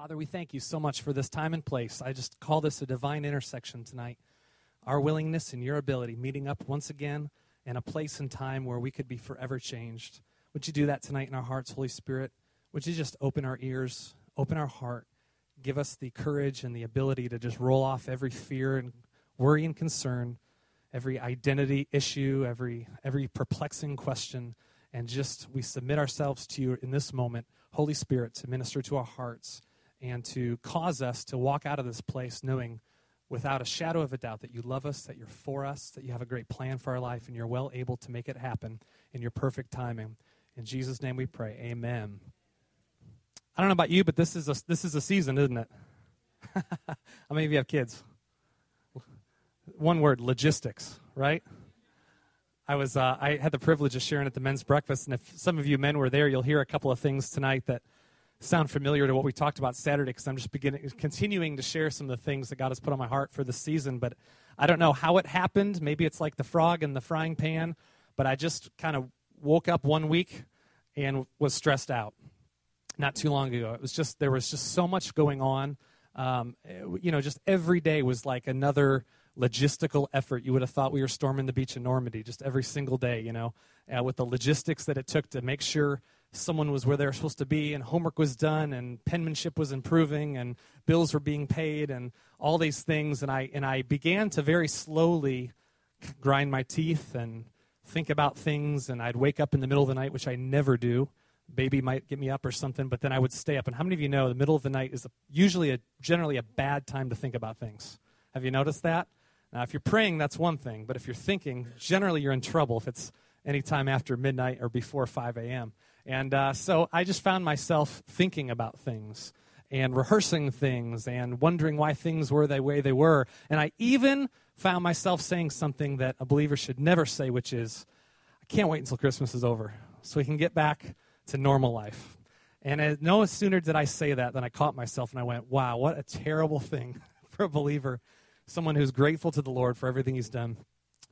Father, we thank you so much for this time and place. I just call this a divine intersection tonight. Our willingness and your ability meeting up once again in a place and time where we could be forever changed. Would you do that tonight in our hearts, Holy Spirit? Would you just open our ears, open our heart, give us the courage and the ability to just roll off every fear and worry and concern, every identity issue, every every perplexing question, and just we submit ourselves to you in this moment, Holy Spirit, to minister to our hearts and to cause us to walk out of this place knowing without a shadow of a doubt that you love us, that you're for us, that you have a great plan for our life, and you're well able to make it happen in your perfect timing. In Jesus' name we pray. Amen. I don't know about you, but this is a, this is a season, isn't it? How many of you have kids? One word logistics, right? I was uh, I had the privilege of sharing at the men's breakfast, and if some of you men were there, you'll hear a couple of things tonight that sound familiar to what we talked about Saturday because I'm just beginning, continuing to share some of the things that God has put on my heart for the season. But I don't know how it happened. Maybe it's like the frog in the frying pan, but I just kind of woke up one week and was stressed out not too long ago. It was just, there was just so much going on. Um, you know, just every day was like another logistical effort. You would have thought we were storming the beach in Normandy just every single day, you know, uh, with the logistics that it took to make sure someone was where they were supposed to be and homework was done and penmanship was improving and bills were being paid and all these things. And I and I began to very slowly grind my teeth and think about things. And I'd wake up in the middle of the night which I never do. Baby might get me up or something but then I would stay up. And how many of you know the middle of the night is usually a generally a bad time to think about things? Have you noticed that? Now if you're praying that's one thing but if you're thinking generally you're in trouble if it's anytime after midnight or before 5 a.m and uh, so I just found myself thinking about things and rehearsing things and wondering why things were the way they were. And I even found myself saying something that a believer should never say, which is, I can't wait until Christmas is over so we can get back to normal life. And no sooner did I say that than I caught myself and I went, wow, what a terrible thing for a believer, someone who's grateful to the Lord for everything he's done,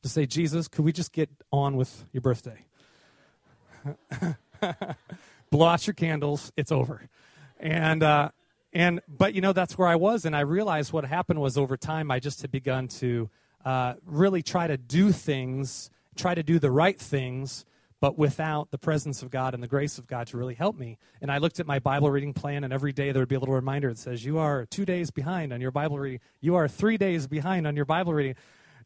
to say, Jesus, could we just get on with your birthday? blow out your candles. It's over. And, uh, and, but you know, that's where I was. And I realized what happened was over time, I just had begun to uh, really try to do things, try to do the right things, but without the presence of God and the grace of God to really help me. And I looked at my Bible reading plan, and every day there would be a little reminder that says, You are two days behind on your Bible reading. You are three days behind on your Bible reading.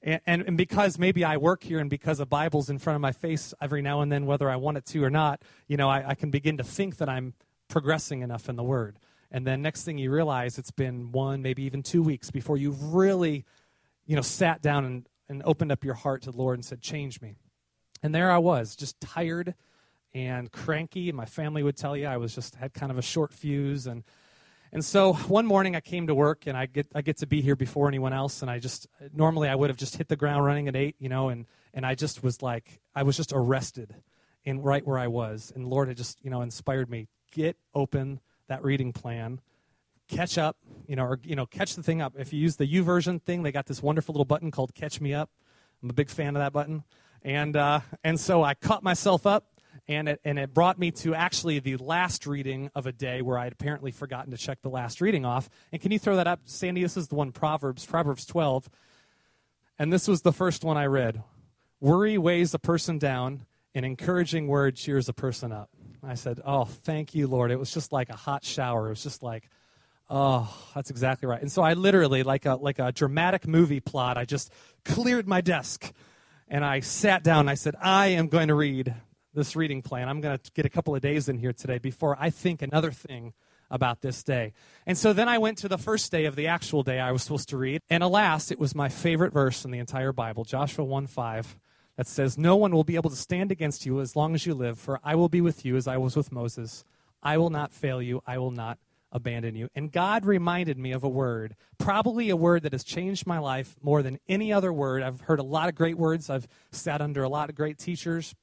And, and, because maybe I work here and because a Bible's in front of my face every now and then, whether I want it to or not, you know, I, I can begin to think that I'm progressing enough in the Word. And then next thing you realize, it's been one, maybe even two weeks before you've really, you know, sat down and, and opened up your heart to the Lord and said, Change me. And there I was, just tired and cranky. My family would tell you I was just had kind of a short fuse and and so one morning I came to work and I get I get to be here before anyone else and I just normally I would have just hit the ground running at 8, you know, and and I just was like I was just arrested in right where I was and Lord had just, you know, inspired me get open that reading plan catch up, you know, or you know, catch the thing up. If you use the U YouVersion thing, they got this wonderful little button called Catch Me Up. I'm a big fan of that button, and uh, and so I caught myself up, and it, and it brought me to actually the last reading of a day where I had apparently forgotten to check the last reading off. And can you throw that up, Sandy? This is the one Proverbs, Proverbs 12. And this was the first one I read. Worry weighs a person down, an encouraging word cheers a person up. I said, Oh, thank you, Lord. It was just like a hot shower. It was just like, Oh, that's exactly right. And so I literally, like a like a dramatic movie plot, I just cleared my desk and I sat down I said, I am going to read this reading plan. I'm going to get a couple of days in here today before I think another thing about this day. And so then I went to the first day of the actual day I was supposed to read. And alas, it was my favorite verse in the entire Bible, Joshua 1 5, that says, No one will be able to stand against you as long as you live, for I will be with you as I was with Moses. I will not fail you. I will not abandon you. And God reminded me of a word, probably a word that has changed my life more than any other word. I've heard a lot of great words, I've sat under a lot of great teachers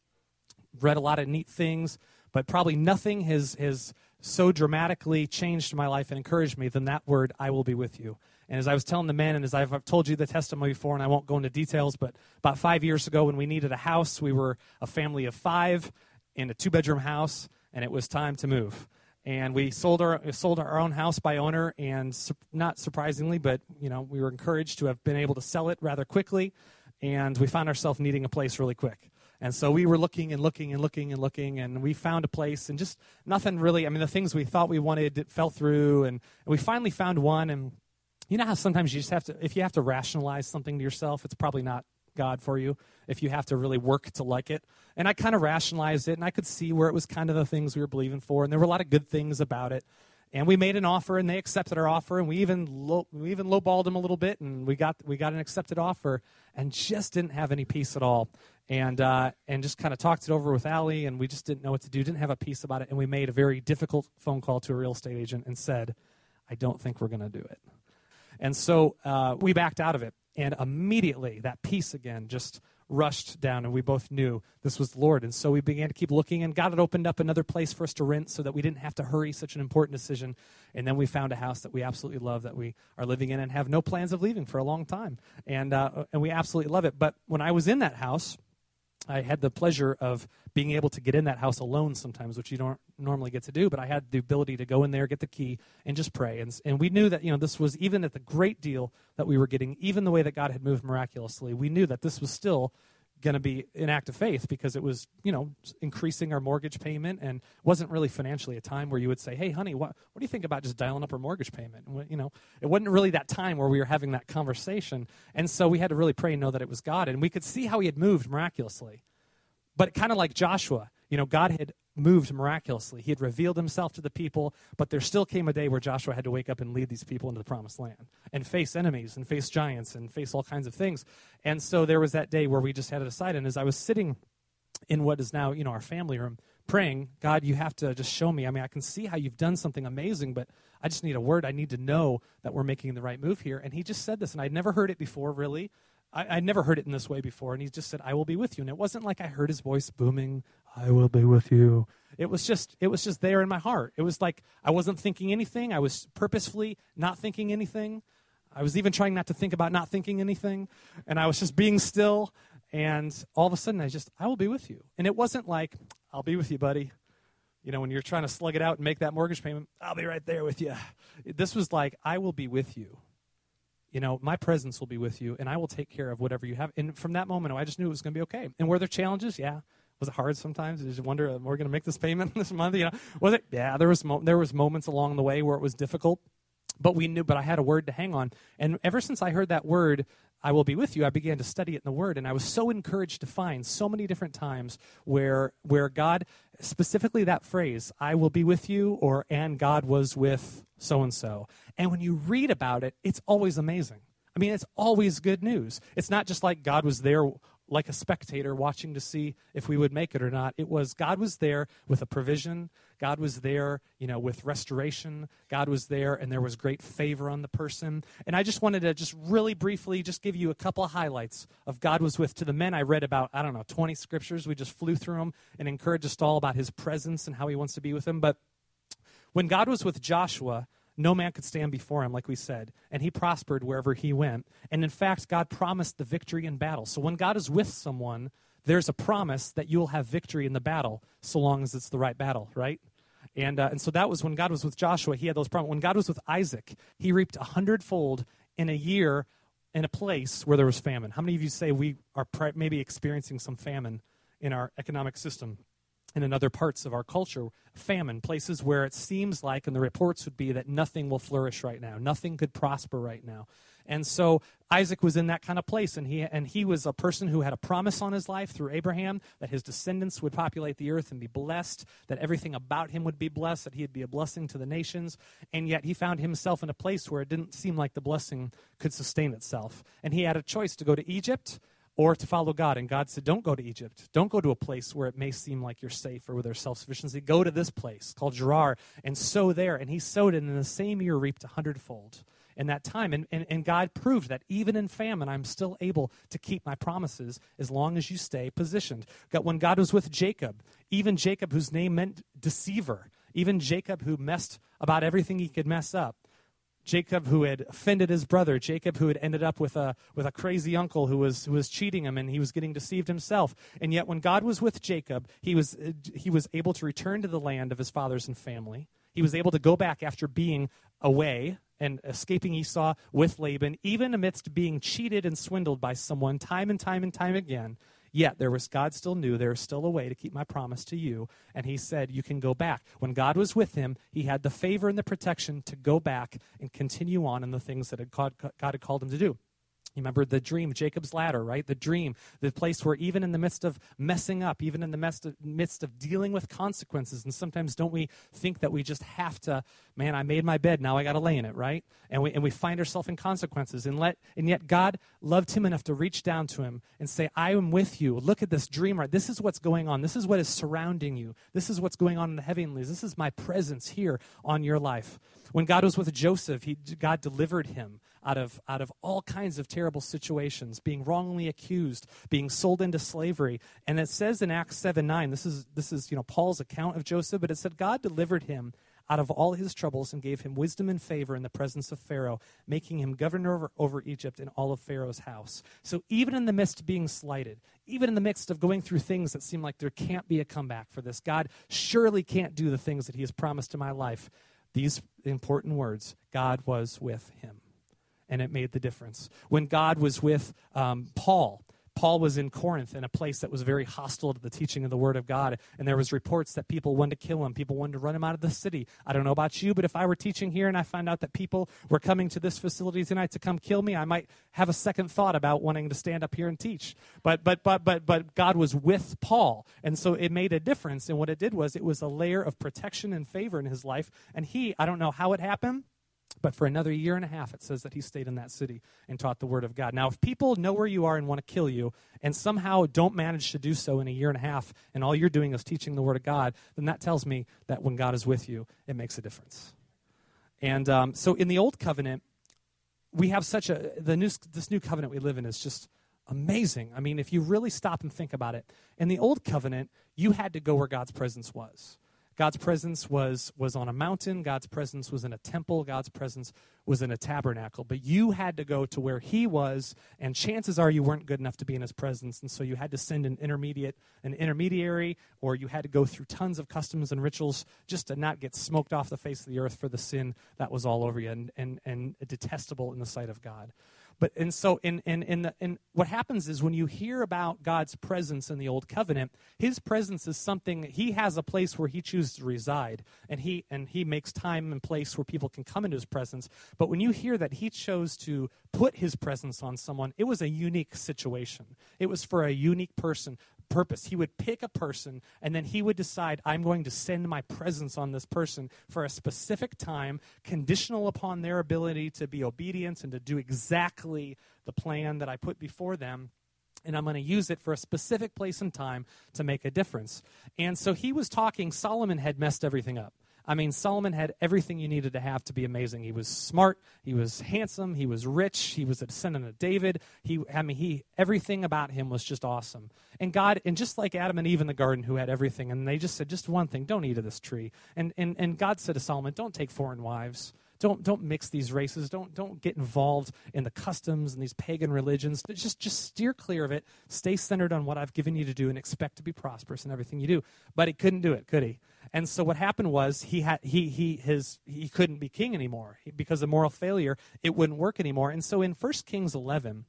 read a lot of neat things, but probably nothing has, has so dramatically changed my life and encouraged me than that word, I will be with you. And as I was telling the men, and as I've told you the testimony before, and I won't go into details, but about five years ago when we needed a house, we were a family of five in a two bedroom house, and it was time to move. and we sold our sold our own house by owner and su- not surprisingly but you know we were encouraged to have been able to sell it rather quickly and we found ourselves needing a place really quick and so we were looking and looking and looking and looking and we found a place and just nothing really i mean the things we thought we wanted fell through and, we finally found one and you know how sometimes you just have to if you have to rationalize something to yourself it's probably not God for you if you have to really work to like it. And I kind of rationalized it, and I could see where it was kind of the things we were believing for, and there were a lot of good things about it. And we made an offer, and they accepted our offer, and we even low, we even lowballed them a little bit, and we got we got an accepted offer, and just didn't have any peace at all, and uh, and just kind of talked it over with Allie, and we just didn't know what to do, didn't have a peace about it, and we made a very difficult phone call to a real estate agent and said, "I don't think we're going to do it." And so uh, we backed out of it. And immediately that peace again just rushed down, and we both knew this was the Lord. And so we began to keep looking, and God had opened up another place for us to rent so that we didn't have to hurry such an important decision. And then we found a house that we absolutely love that we are living in and have no plans of leaving for a long time. And, uh, and we absolutely love it. But when I was in that house, I had the pleasure of being able to get in that house alone sometimes, which you don't normally get to do. But I had the ability to go in there, get the key, and just pray. And, and we knew that you know this was even at the great deal that we were getting, even the way that God had moved miraculously. We knew that this was still going to be an act of faith because it was, you know, increasing our mortgage payment and wasn't really financially a time where you would say, "Hey, honey, what what do you think about just dialing up our mortgage payment?" And, you know, it wasn't really that time where we were having that conversation, and so we had to really pray and know that it was God, and we could see how He had moved miraculously. But kind of like Joshua, you know, God had moved miraculously. He had revealed himself to the people, but there still came a day where Joshua had to wake up and lead these people into the promised land and face enemies and face giants and face all kinds of things. And so there was that day where we just had to decide. And as I was sitting in what is now, you know, our family room, praying, God, you have to just show me. I mean, I can see how you've done something amazing, but I just need a word. I need to know that we're making the right move here. And he just said this, and I'd never heard it before, really. I, would never heard it in this way before. And he just said, I will be with you. And it wasn't like I heard his voice booming, I will be with you. It was just, it was just there in my heart. It was like I wasn't thinking anything. I was purposefully not thinking anything. I was even trying not to think about not thinking anything. And I was just being still. And all of a sudden, I just, I will be with you. And it wasn't like, I'll be with you, buddy. You know, when you're trying to slug it out and make that mortgage payment, I'll be right there with you. This was like, I will be with you you know, my presence will be with you and I will take care of whatever you have. And from that moment, oh, I just knew it was going to be okay. And were there challenges? Yeah. Was it hard sometimes? Did you wonder, am I going to make this payment this month? You know, was it? Yeah, there was, mo- there was moments along the way where it was difficult, but we knew, but I had a word to hang on. And ever since I heard that word, I will be with you, I began to study it in the Word, and I was so encouraged to find so many different times where where God, specifically that phrase, "I will be with you," or "and God was with so and so," and when you read about it, it's always amazing. I mean, it's always good news. It's not just like God was there like a spectator watching to see if we would make it or not. It was God was there with a provision. God was there, you know, with restoration. God was there and there was great favor on the person. And I just wanted to just really briefly just give you a couple of highlights of God was with to the men. I read about, I don't know, 20 scriptures. We just flew through them and encouraged us all about his presence and how he wants to be with them. But when God was with Joshua, no man could stand before him, like we said, and he prospered wherever he went. And in fact, God promised the victory in battle. So when God is with someone, there's a promise that you'll have victory in the battle, so long as it's the right battle, right? And, uh, and so that was when God was with Joshua, he had those promises. When God was with Isaac, he reaped a hundredfold in a year in a place where there was famine. How many of you say we are maybe experiencing some famine in our economic system? And in other parts of our culture, famine, places where it seems like, and the reports would be that nothing will flourish right now, nothing could prosper right now. And so Isaac was in that kind of place, and he, and he was a person who had a promise on his life through Abraham that his descendants would populate the earth and be blessed, that everything about him would be blessed, that he'd be a blessing to the nations. And yet he found himself in a place where it didn't seem like the blessing could sustain itself. And he had a choice to go to Egypt or to follow God. And God said, Don't go to Egypt. Don't go to a place where it may seem like you're safe or where there's self sufficiency. Go to this place called Gerar and sow there. And he sowed and in the same year reaped a hundredfold in that time. And, and, and God proved that even in famine, I'm still able to keep my promises as long as you stay positioned. When God was with Jacob, even Jacob, whose name meant deceiver, even Jacob, who messed about everything he could mess up, Jacob who had offended his brother, Jacob who had ended up with a, with a crazy uncle who was, who was cheating him and he was getting deceived himself. And yet when God was with Jacob, he was, uh, he was able to return to the land of his fathers and family. He was able to go back after being away and escaping Esau with Laban, even amidst being cheated and swindled by someone time and time and time again. Yet there was God still knew there was still a way to keep my promise to you, and he said you can go back. When God was with him, he had the favor and the protection to go back and continue on in the things that God had called him to do. You remember the dream, Jacob's ladder, right? The dream, the place where even in the midst of messing up, even in the midst of, midst of dealing with consequences, and sometimes don't we think that we just have to, man, I made my bed, now I got to lay in it, right? And we, and we find ourselves in consequences. And, let, and yet God loved him enough to reach down to him and say, I am with you. Look at this dream, right? This is what's going on. This is what is surrounding you. This is what's going on in the heavenlies. This is my presence here on your life. When God was with Joseph, he, God delivered him out of, out of all kinds of terrible situations, being wrongly accused, being sold into slavery. And it says in Acts 7 9, this is, this is you know, Paul's account of Joseph, but it said God delivered him out of all his troubles and gave him wisdom and favor in the presence of Pharaoh, making him governor over, over Egypt and all of Pharaoh's house. So even in the midst of being slighted, even in the midst of going through things that seem like there can't be a comeback for this, God surely can't do the things that he has promised in my life. These important words God was with him and it made the difference. When God was with um, Paul, Paul was in Corinth in a place that was very hostile to the teaching of the word of God and there was reports that people wanted to kill him people wanted to run him out of the city I don't know about you but if I were teaching here and I found out that people were coming to this facility tonight to come kill me I might have a second thought about wanting to stand up here and teach but but but but but God was with Paul and so it made a difference and what it did was it was a layer of protection and favor in his life and he I don't know how it happened but for another year and a half, it says that he stayed in that city and taught the word of God. Now, if people know where you are and want to kill you, and somehow don't manage to do so in a year and a half, and all you're doing is teaching the word of God, then that tells me that when God is with you, it makes a difference. And um, so in the old covenant, we have such a, the new, this new covenant we live in is just amazing. I mean, if you really stop and think about it, in the old covenant, you had to go where God's presence was. God's presence was, was on a mountain. God's presence was in a temple. God's presence was in a tabernacle. But you had to go to where he was, and chances are you weren't good enough to be in his presence. And so you had to send an intermediate, an intermediary, or you had to go through tons of customs and rituals just to not get smoked off the face of the earth for the sin that was all over you and, and, and detestable in the sight of God. But and so in in in, the, in what happens is when you hear about God's presence in the old covenant, his presence is something he has a place where he chooses to reside and he and he makes time and place where people can come into his presence. But when you hear that he chose to put his presence on someone, it was a unique situation. It was for a unique person purpose. He would pick a person and then he would decide, I'm going to send my presence on this person for a specific time, conditional upon their ability to be obedient and to do exactly the plan that I put before them and I'm going to use it for a specific place and time to make a difference. And so he was talking, Solomon had messed everything up. I mean, Solomon had everything you needed to have to be amazing. He was smart, he was handsome, he was rich, he was a descendant of David. He, I mean, he everything about him was just awesome. And God, and just like Adam and Eve in the garden, who had everything, and they just said just one thing: don't eat of this tree. And and and God said to Solomon, don't take foreign wives. Don't don't mix these races. Don't don't get involved in the customs and these pagan religions. Just just steer clear of it. Stay centered on what I've given you to do and expect to be prosperous in everything you do. But he couldn't do it, could he? And so what happened was he had he he his he couldn't be king anymore because of moral failure. It wouldn't work anymore. And so in 1 Kings 11,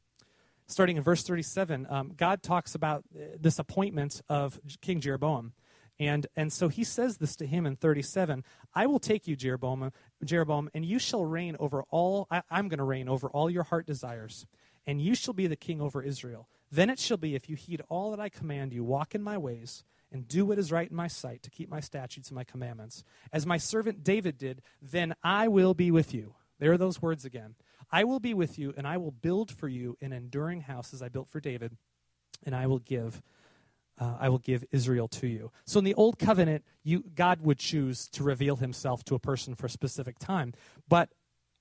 starting in verse 37, um, God talks about uh, this appointment of King Jeroboam. And, and so he says this to him in 37 I will take you, Jeroboam, Jeroboam and you shall reign over all, I, I'm going to reign over all your heart desires, and you shall be the king over Israel. Then it shall be, if you heed all that I command you, walk in my ways, and do what is right in my sight to keep my statutes and my commandments, as my servant David did, then I will be with you. There are those words again. I will be with you, and I will build for you an enduring house as I built for David, and I will give. Uh, I will give Israel to you. So in the old covenant, you, God would choose to reveal himself to a person for a specific time. But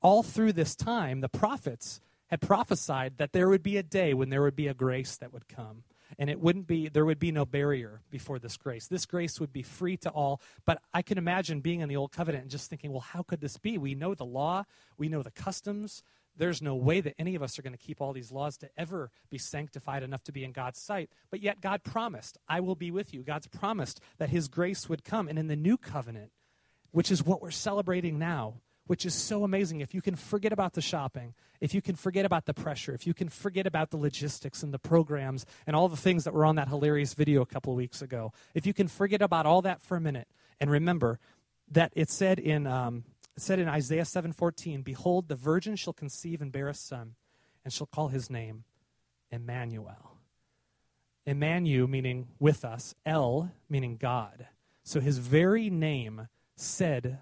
all through this time, the prophets had prophesied that there would be a day when there would be a grace that would come. And it wouldn't be there would be no barrier before this grace. This grace would be free to all. But i can imagine being in the old covenant and just thinking well how could this be? We know the law. We know the customs there's no way that any of us are going to keep all these laws to ever be sanctified enough to be in God's sight. But yet, God promised, I will be with you. God's promised that His grace would come. And in the new covenant, which is what we're celebrating now, which is so amazing. If you can forget about the shopping, if you can forget about the pressure, if you can forget about the logistics and the programs and all the things that were on that hilarious video a couple of weeks ago, if you can forget about all that for a minute and remember that it said in, um, it said in Isaiah 7:14, "Behold, the virgin shall conceive and bear a son, and shall call his name Emmanuel." Emmanuel meaning with us, El meaning God. So his very name said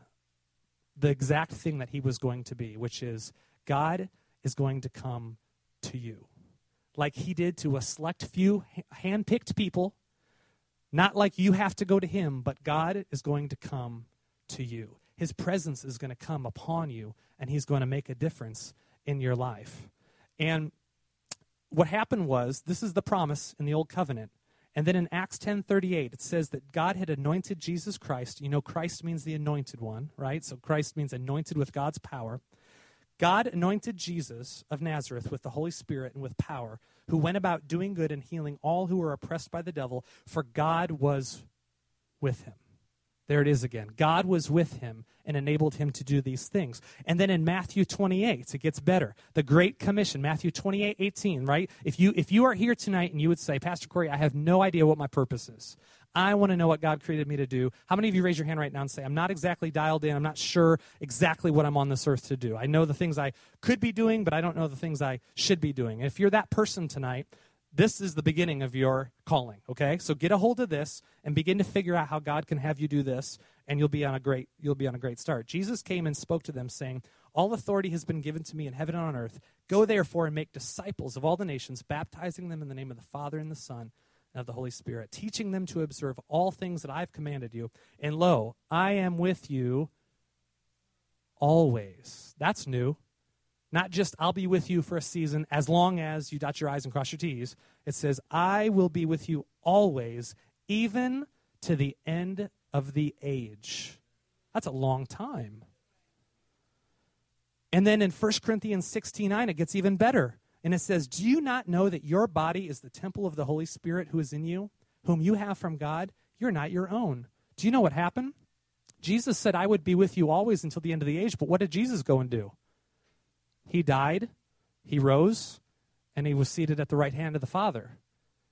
the exact thing that he was going to be, which is God is going to come to you. Like he did to a select few hand-picked people, not like you have to go to him, but God is going to come to you. His presence is going to come upon you, and he's going to make a difference in your life. And what happened was this is the promise in the old covenant and then in Acts 10:38 it says that God had anointed Jesus Christ. You know Christ means the anointed one, right? So Christ means anointed with God's power. God anointed Jesus of Nazareth with the Holy Spirit and with power, who went about doing good and healing all who were oppressed by the devil, for God was with him. There it is again. God was with him and enabled him to do these things. And then in Matthew 28, it gets better. The Great Commission, Matthew 28, 18, right? If you, if you are here tonight and you would say, Pastor Corey, I have no idea what my purpose is. I want to know what God created me to do. How many of you raise your hand right now and say, I'm not exactly dialed in. I'm not sure exactly what I'm on this earth to do. I know the things I could be doing, but I don't know the things I should be doing. And if you're that person tonight, this is the beginning of your calling, okay? So get a hold of this and begin to figure out how God can have you do this and you'll be on a great you'll be on a great start. Jesus came and spoke to them saying, "All authority has been given to me in heaven and on earth. Go therefore and make disciples of all the nations, baptizing them in the name of the Father and the Son and of the Holy Spirit, teaching them to observe all things that I've commanded you. And lo, I am with you always." That's new. Not just I'll be with you for a season as long as you dot your I's and cross your T's. It says, I will be with you always, even to the end of the age. That's a long time. And then in 1 Corinthians 16 9, it gets even better. And it says, Do you not know that your body is the temple of the Holy Spirit who is in you, whom you have from God? You're not your own. Do you know what happened? Jesus said, I would be with you always until the end of the age. But what did Jesus go and do? He died, he rose, and he was seated at the right hand of the Father.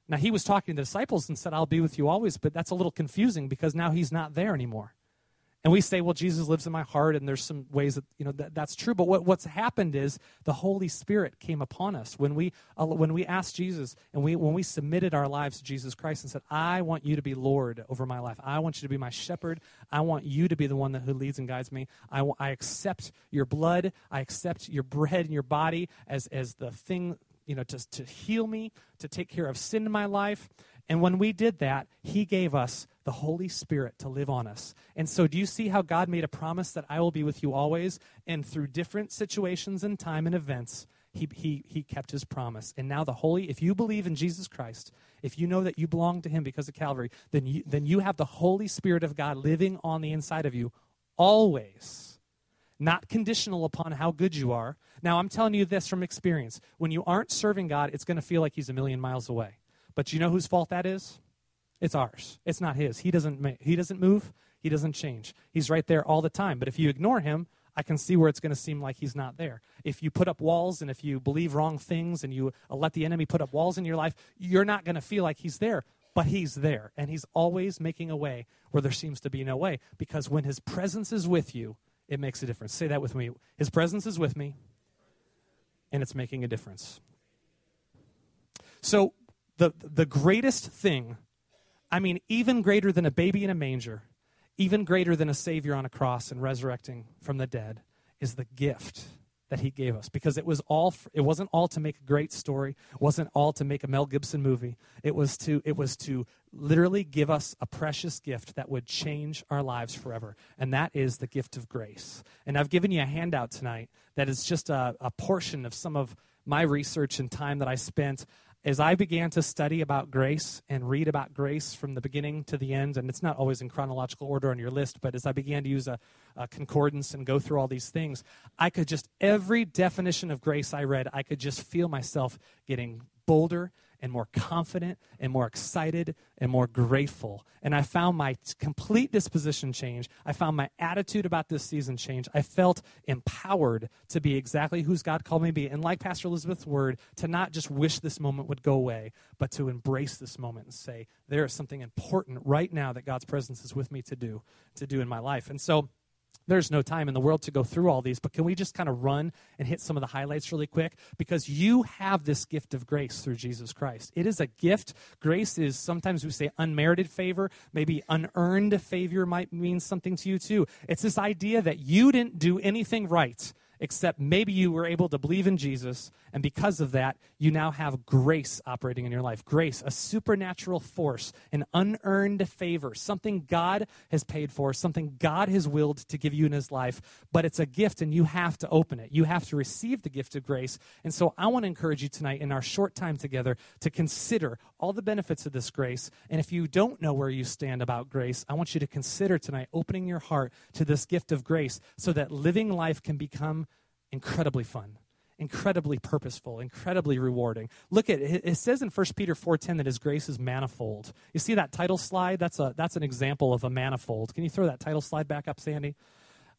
Now, he was talking to the disciples and said, I'll be with you always, but that's a little confusing because now he's not there anymore. And we say, well, Jesus lives in my heart, and there's some ways that, you know, that, that's true. But what, what's happened is the Holy Spirit came upon us when we, uh, when we asked Jesus and we, when we submitted our lives to Jesus Christ and said, I want you to be Lord over my life. I want you to be my shepherd. I want you to be the one that, who leads and guides me. I, I accept your blood. I accept your bread and your body as, as the thing, you know, to, to heal me, to take care of sin in my life. And when we did that, He gave us the Holy Spirit to live on us. And so, do you see how God made a promise that I will be with you always? And through different situations and time and events, he, he, he kept his promise. And now, the Holy, if you believe in Jesus Christ, if you know that you belong to him because of Calvary, then you, then you have the Holy Spirit of God living on the inside of you always, not conditional upon how good you are. Now, I'm telling you this from experience. When you aren't serving God, it's going to feel like he's a million miles away. But you know whose fault that is? It's ours. It's not his. He doesn't he doesn't move. He doesn't change. He's right there all the time. But if you ignore him, I can see where it's going to seem like he's not there. If you put up walls and if you believe wrong things and you uh, let the enemy put up walls in your life, you're not going to feel like he's there. But he's there. And he's always making a way where there seems to be no way. Because when his presence is with you, it makes a difference. Say that with me. His presence is with me, and it's making a difference. So the, the greatest thing, I mean, even greater than a baby in a manger, even greater than a Savior on a cross and resurrecting from the dead, is the gift that he gave us. Because it was all it wasn't all to make a great story wasn't all to make a mel gibson movie. It was to it was to literally give us a precious gift that would change our lives forever. And that is the gift of grace. And i've given you a handout tonight that is just a, a portion of some of my research and time that i spent as I began to study about grace and read about grace from the beginning to the end, and it's not always in chronological order on your list, but as I began to use a, a, concordance and go through all these things, I could just, every definition of grace I read, I could just feel myself getting bolder and more confident and more excited and more grateful. And I found my complete disposition change. I found my attitude about this season change. I felt empowered to be exactly who's God called me to be. And like Pastor Elizabeth's word, to not just wish this moment would go away, but to embrace this moment and say, there is something important right now that God's presence is with me to do, to do in my life. And so, there's no time in the world to go through all these, but can we just kind of run and hit some of the highlights really quick? Because you have this gift of grace through Jesus Christ. It is a gift. Grace is sometimes we say unmerited favor, maybe unearned favor might mean something to you too. It's this idea that you didn't do anything right except maybe you were able to believe in Jesus, and because of that, you now have grace operating in your life. Grace, a supernatural force, an unearned favor, something God has paid for, something God has willed to give you in His life, but it's a gift and you have to open it. You have to receive the gift of grace. And so I want to encourage you tonight in our short time together to consider all the benefits of this grace. And if you don't know where you stand about grace, I want you to consider tonight opening your heart to this gift of grace so that living life can become incredibly fun incredibly purposeful incredibly rewarding. Look at it it says in 1 peter 4.10 that his grace is manifold. You see that title slide? That's a that's an example of a manifold. Can you throw that title slide back up sandy?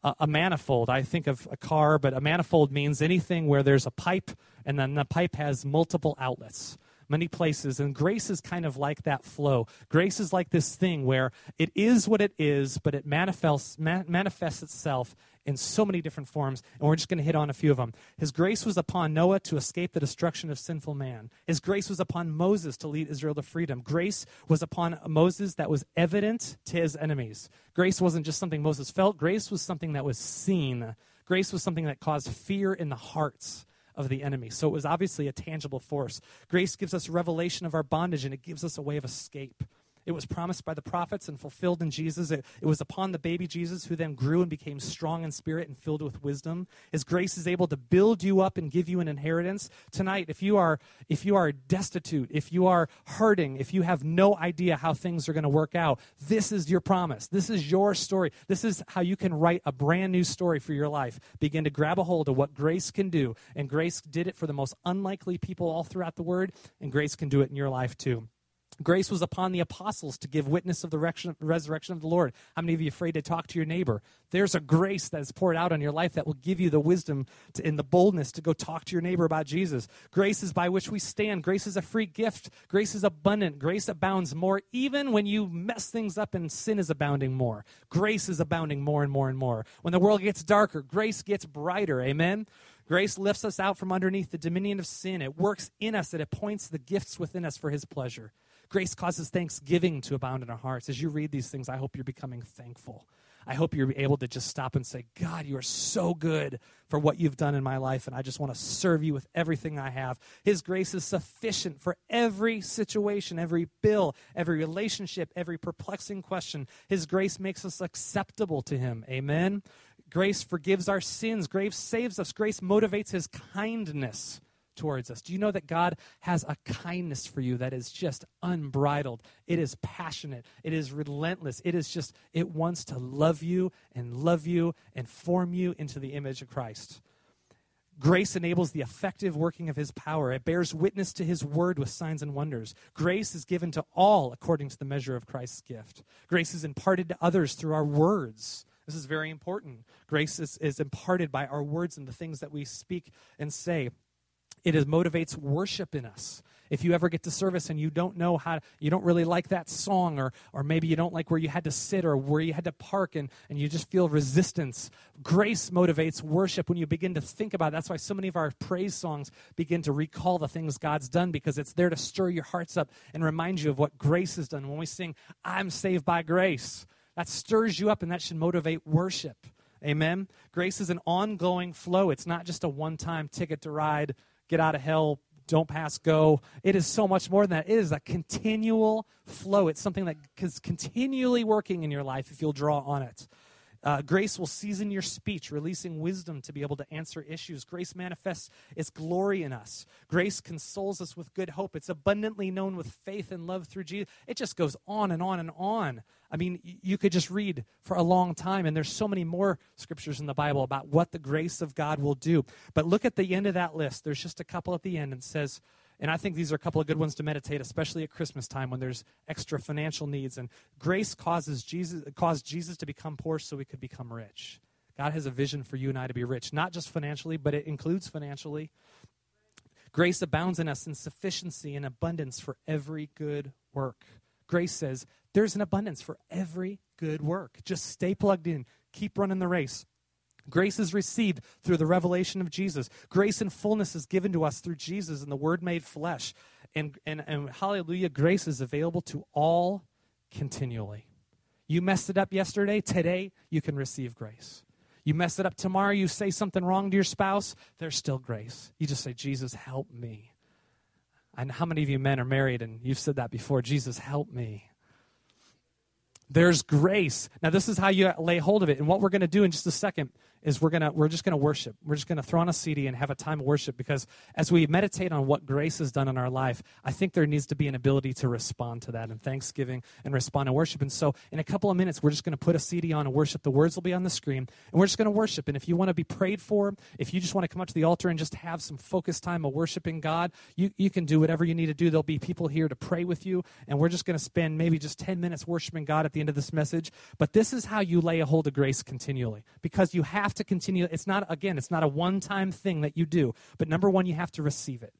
Uh, a manifold. I think of a car but a manifold means anything where there's a pipe and then the pipe has multiple outlets. Many places. And grace is kind of like that flow. Grace is like this thing where it is what it is, but it manifests, ma- manifests itself in so many different forms, and we're just going to hit on a few of them. His grace was upon Noah to escape the destruction of sinful man. His grace was upon Moses to lead Israel to freedom. Grace was upon Moses that was evident to his enemies. Grace wasn't just something Moses felt, grace was something that was seen. Grace was something that caused fear in the hearts of the enemy. So it was obviously a tangible force. Grace gives us revelation of our bondage and it gives us a way of escape. It was promised by the prophets and fulfilled in Jesus. It, it, was upon the baby Jesus who then grew and became strong in spirit and filled with wisdom. His grace is able to build you up and give you an inheritance. Tonight, if you are if you are destitute, if you are hurting, if you have no idea how things are going to work out, this is your promise. This is your story. This is how you can write a brand new story for your life. Begin to grab a hold of what grace can do. And grace did it for the most unlikely people all throughout the word, and grace can do it in your life too. Grace was upon the apostles to give witness of the resurrection of the Lord. How many of you afraid to talk to your neighbor? There's a grace that is poured out on your life that will give you the wisdom to, and the boldness to go talk to your neighbor about Jesus. Grace is by which we stand. Grace is a free gift. Grace is abundant. Grace abounds more, even when you mess things up and sin is abounding more. Grace is abounding more and more and more. When the world gets darker, grace gets brighter. Amen. Grace lifts us out from underneath the dominion of sin. It works in us, it appoints the gifts within us for his pleasure. Grace causes thanksgiving to abound in our hearts. As you read these things, I hope you're becoming thankful. I hope you're able to just stop and say, God, you are so good for what you've done in my life, and I just want to serve you with everything I have. His grace is sufficient for every situation, every bill, every relationship, every perplexing question. His grace makes us acceptable to Him. Amen. Grace forgives our sins. Grace saves us. Grace motivates His kindness towards us. Do you know that God has a kindness for you that is just unbridled? It is passionate, it is relentless, it is just, it wants to love you and love you and form you into the image of Christ. Grace enables the effective working of his power. It bears witness to his word with signs and wonders. Grace is given to all according to the measure of Christ's gift. Grace is imparted to others through our words. This is very important. Grace is, is imparted by our words and the things that we speak and say it is, motivates worship in us. If you ever get to service and you don't know how you don't really like that song or or maybe you don't like where you had to sit or where you had to park and, and you just feel resistance grace motivates worship. When you begin to think about it. that's why so many of our praise songs begin to recall the things god's done because it's there to stir your hearts up and remind you of what grace has done. When we sing i'm saved by grace that stirs you up and that should motivate worship. Amen? Grace is an ongoing flow. It's not just a one-time ticket to ride get out of hell, don't pass go. It is so much more than that. It is a continual flow. It's something that is continually working in your life if you'll draw on it. Uh, grace will season your speech, releasing wisdom to be able to answer issues. Grace manifests its glory in us. Grace consoles us with good hope. It's abundantly known with faith and love through Jesus. It just goes on and on and on. I mean, you could just read for a long time, and there's so many more scriptures in the Bible about what the grace of God will do. But look at the end of that list. There's just a couple at the end and says, And I think these are a couple of good ones to meditate, especially at Christmas time when there's extra financial needs. And grace causes Jesus, caused Jesus to become poor so we could become rich. God has a vision for you and I to be rich, not just financially, but it includes financially. Grace abounds in us in sufficiency and abundance for every good work. Grace says there's an abundance for every good work. Just stay plugged in, keep running the race. Grace is received through the revelation of Jesus. Grace and fullness is given to us through Jesus and the Word made flesh. And, and, and hallelujah, grace is available to all continually. You messed it up yesterday, today you can receive grace. You mess it up tomorrow, you say something wrong to your spouse, there's still grace. You just say, Jesus, help me. And how many of you men are married and you've said that before? Jesus, help me. There's grace. Now, this is how you lay hold of it. And what we're going to do in just a second is we're gonna we're just gonna worship. We're just gonna throw on a CD and have a time of worship because as we meditate on what grace has done in our life, I think there needs to be an ability to respond to that in thanksgiving and respond to worship. And so in a couple of minutes, we're just gonna put a CD on and worship. The words will be on the screen, and we're just gonna worship. And if you want to be prayed for, if you just want to come up to the altar and just have some focused time of worshiping God, you, you can do whatever you need to do. There'll be people here to pray with you, and we're just gonna spend maybe just 10 minutes worshiping God at the end of this message. But this is how you lay a hold of grace continually. Because you have to continue. It's not, again, it's not a one time thing that you do. But number one, you have to receive it.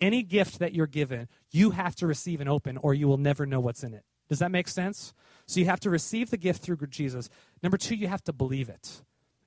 Any gift that you're given, you have to receive and open, or you will never know what's in it. Does that make sense? So you have to receive the gift through Jesus. Number two, you have to believe it.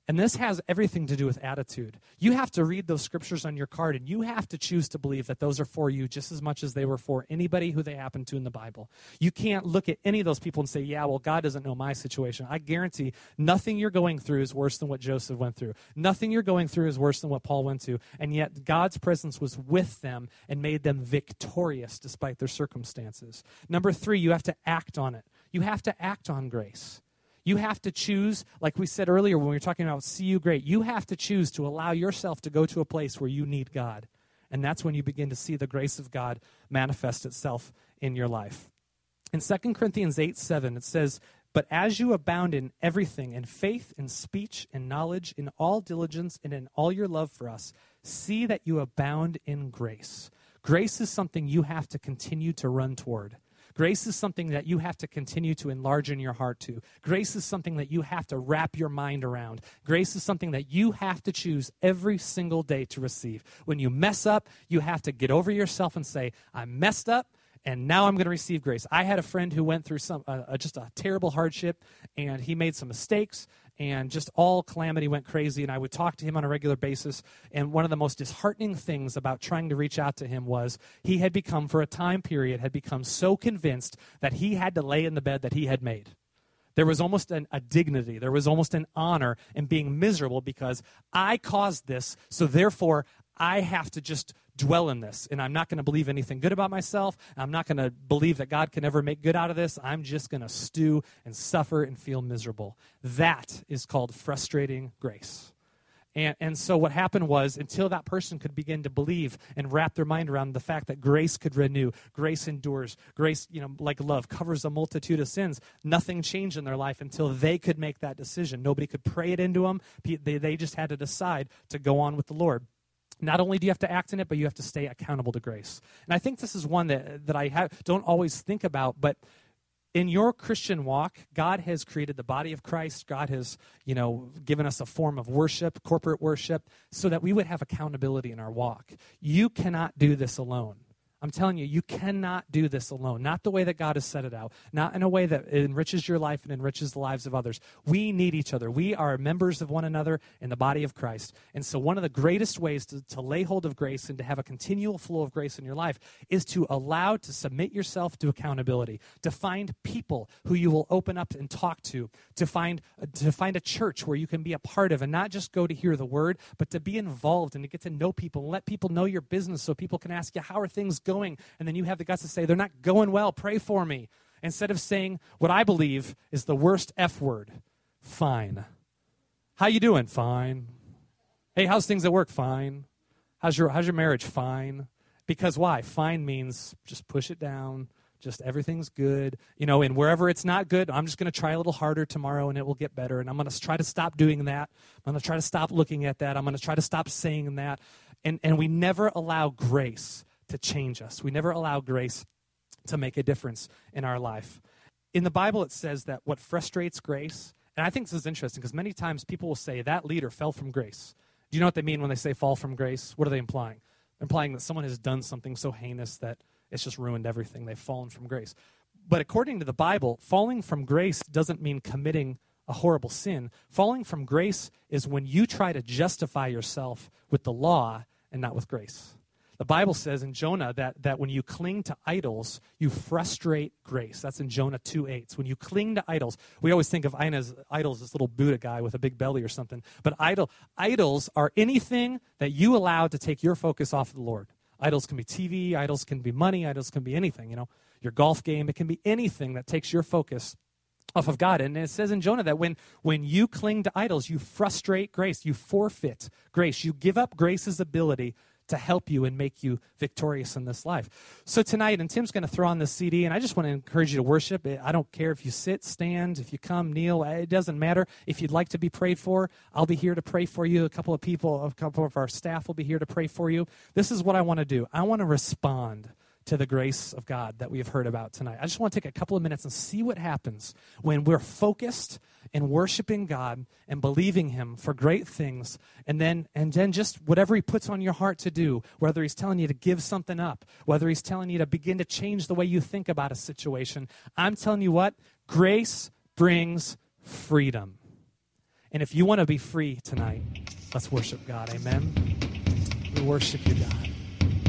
And this has everything to do with attitude. You have to read those scriptures on your card and you have to choose to believe that those are for you just as much as they were for anybody who they happen to in the Bible. You can't look at any of those people and say, yeah, well, God doesn't know my situation. I guarantee nothing you're going through is worse than what Joseph went through. Nothing you're going through is worse than what Paul went through. And yet God's presence was with them and made them victorious despite their circumstances. Number three, you have to act on it. You have to act on grace. You have to choose, like we said earlier when we were talking about see you great, you have to choose to allow yourself to go to a place where you need God. And that's when you begin to see the grace of God manifest itself in your life. In 2 Corinthians 8 7, it says, But as you abound in everything, in faith, in speech, in knowledge, in all diligence, and in all your love for us, see that you abound in grace. Grace is something you have to continue to run toward. Grace is something that you have to continue to enlarge in your heart to. Grace is something that you have to wrap your mind around. Grace is something that you have to choose every single day to receive. When you mess up, you have to get over yourself and say, I messed up and now I'm going to receive grace. I had a friend who went through some uh, just a terrible hardship, and he made some mistakes, and just all calamity went crazy. And I would talk to him on a regular basis. And one of the most disheartening things about trying to reach out to him was he had become, for a time period, had become so convinced that he had to lay in the bed that he had made. There was almost an, a dignity, there was almost an honor in being miserable because I caused this, so therefore I have to just dwell in this. And I'm not going to believe anything good about myself. I'm not going to believe that God can ever make good out of this. I'm just going to stew and suffer and feel miserable. That is called frustrating grace. And, and so what happened was until that person could begin to believe and wrap their mind around the fact that grace could renew, grace endures, grace, you know, like love, covers a multitude of sins, nothing changed in their life until they could make that decision. Nobody could pray it into them. They, they just had to decide to go on with the Lord not only do you have to act in it, but you have to stay accountable to grace. And I think this is one that, that I have, don't always think about, but in your Christian walk, God has created the body of Christ. God has, you know, given us a form of worship, corporate worship, so that we would have accountability in our walk. You cannot do this alone. I'm telling you, you cannot do this alone. Not the way that God has set it out, not in a way that enriches your life and enriches the lives of others. We need each other. We are members of one another in the body of Christ. And so, one of the greatest ways to, to lay hold of grace and to have a continual flow of grace in your life is to allow to submit yourself to accountability, to find people who you will open up and talk to, to find, uh, to find a church where you can be a part of and not just go to hear the word, but to be involved and to get to know people and let people know your business so people can ask you, How are things going? And then you have the guts to say, they're not going well, pray for me. Instead of saying what I believe is the worst F word, fine. How you doing? Fine. Hey, how's things at work? Fine. How's your how's your marriage? Fine. Because why? Fine means just push it down. Just everything's good. You know, and wherever it's not good, I'm just going to try a little harder tomorrow and it will get better. And I'm going to try to stop doing that. I'm going to try to stop looking at that. I'm going to try to stop saying that. And, and we never allow grace to change us. We never allow grace to make a difference in our life. In the Bible, it says that what frustrates grace, and I think this is interesting because many times people will say that leader fell from grace. Do you know what they mean when they say fall from grace? What are they implying? They're implying that someone has done something so heinous that it's just ruined everything. They've fallen from grace. But according to the Bible, falling from grace doesn't mean committing a horrible sin. Falling from grace is when you try to justify yourself with the law and not with grace. The Bible says in Jonah that, that when you cling to idols, you frustrate grace. That's in Jonah 2 8. When you cling to idols, we always think of idols, idols this little Buddha guy with a big belly or something. But idol, idols are anything that you allow to take your focus off of the Lord. Idols can be TV, idols can be money, idols can be anything, you know, your golf game. It can be anything that takes your focus off of God. And it says in Jonah that when, when you cling to idols, you frustrate grace, you forfeit grace, you give up grace's ability to help you and make you victorious in this life. So tonight, and Tim's going to throw on the CD, and I just want to encourage you to worship. I don't care if you sit, stand, if you come, kneel, it doesn't matter. If you'd like to be prayed for, I'll be here to pray for you. A couple of people, a couple of our staff will be here to pray for you. This is what I want to do I want to respond to the grace of God that we've heard about tonight. I just want to take a couple of minutes and see what happens when we're focused and worshiping God and believing him for great things and then and then just whatever he puts on your heart to do, whether he's telling you to give something up, whether he's telling you to begin to change the way you think about a situation. I'm telling you what, grace brings freedom. And if you want to be free tonight, let's worship God. Amen. We worship you, God.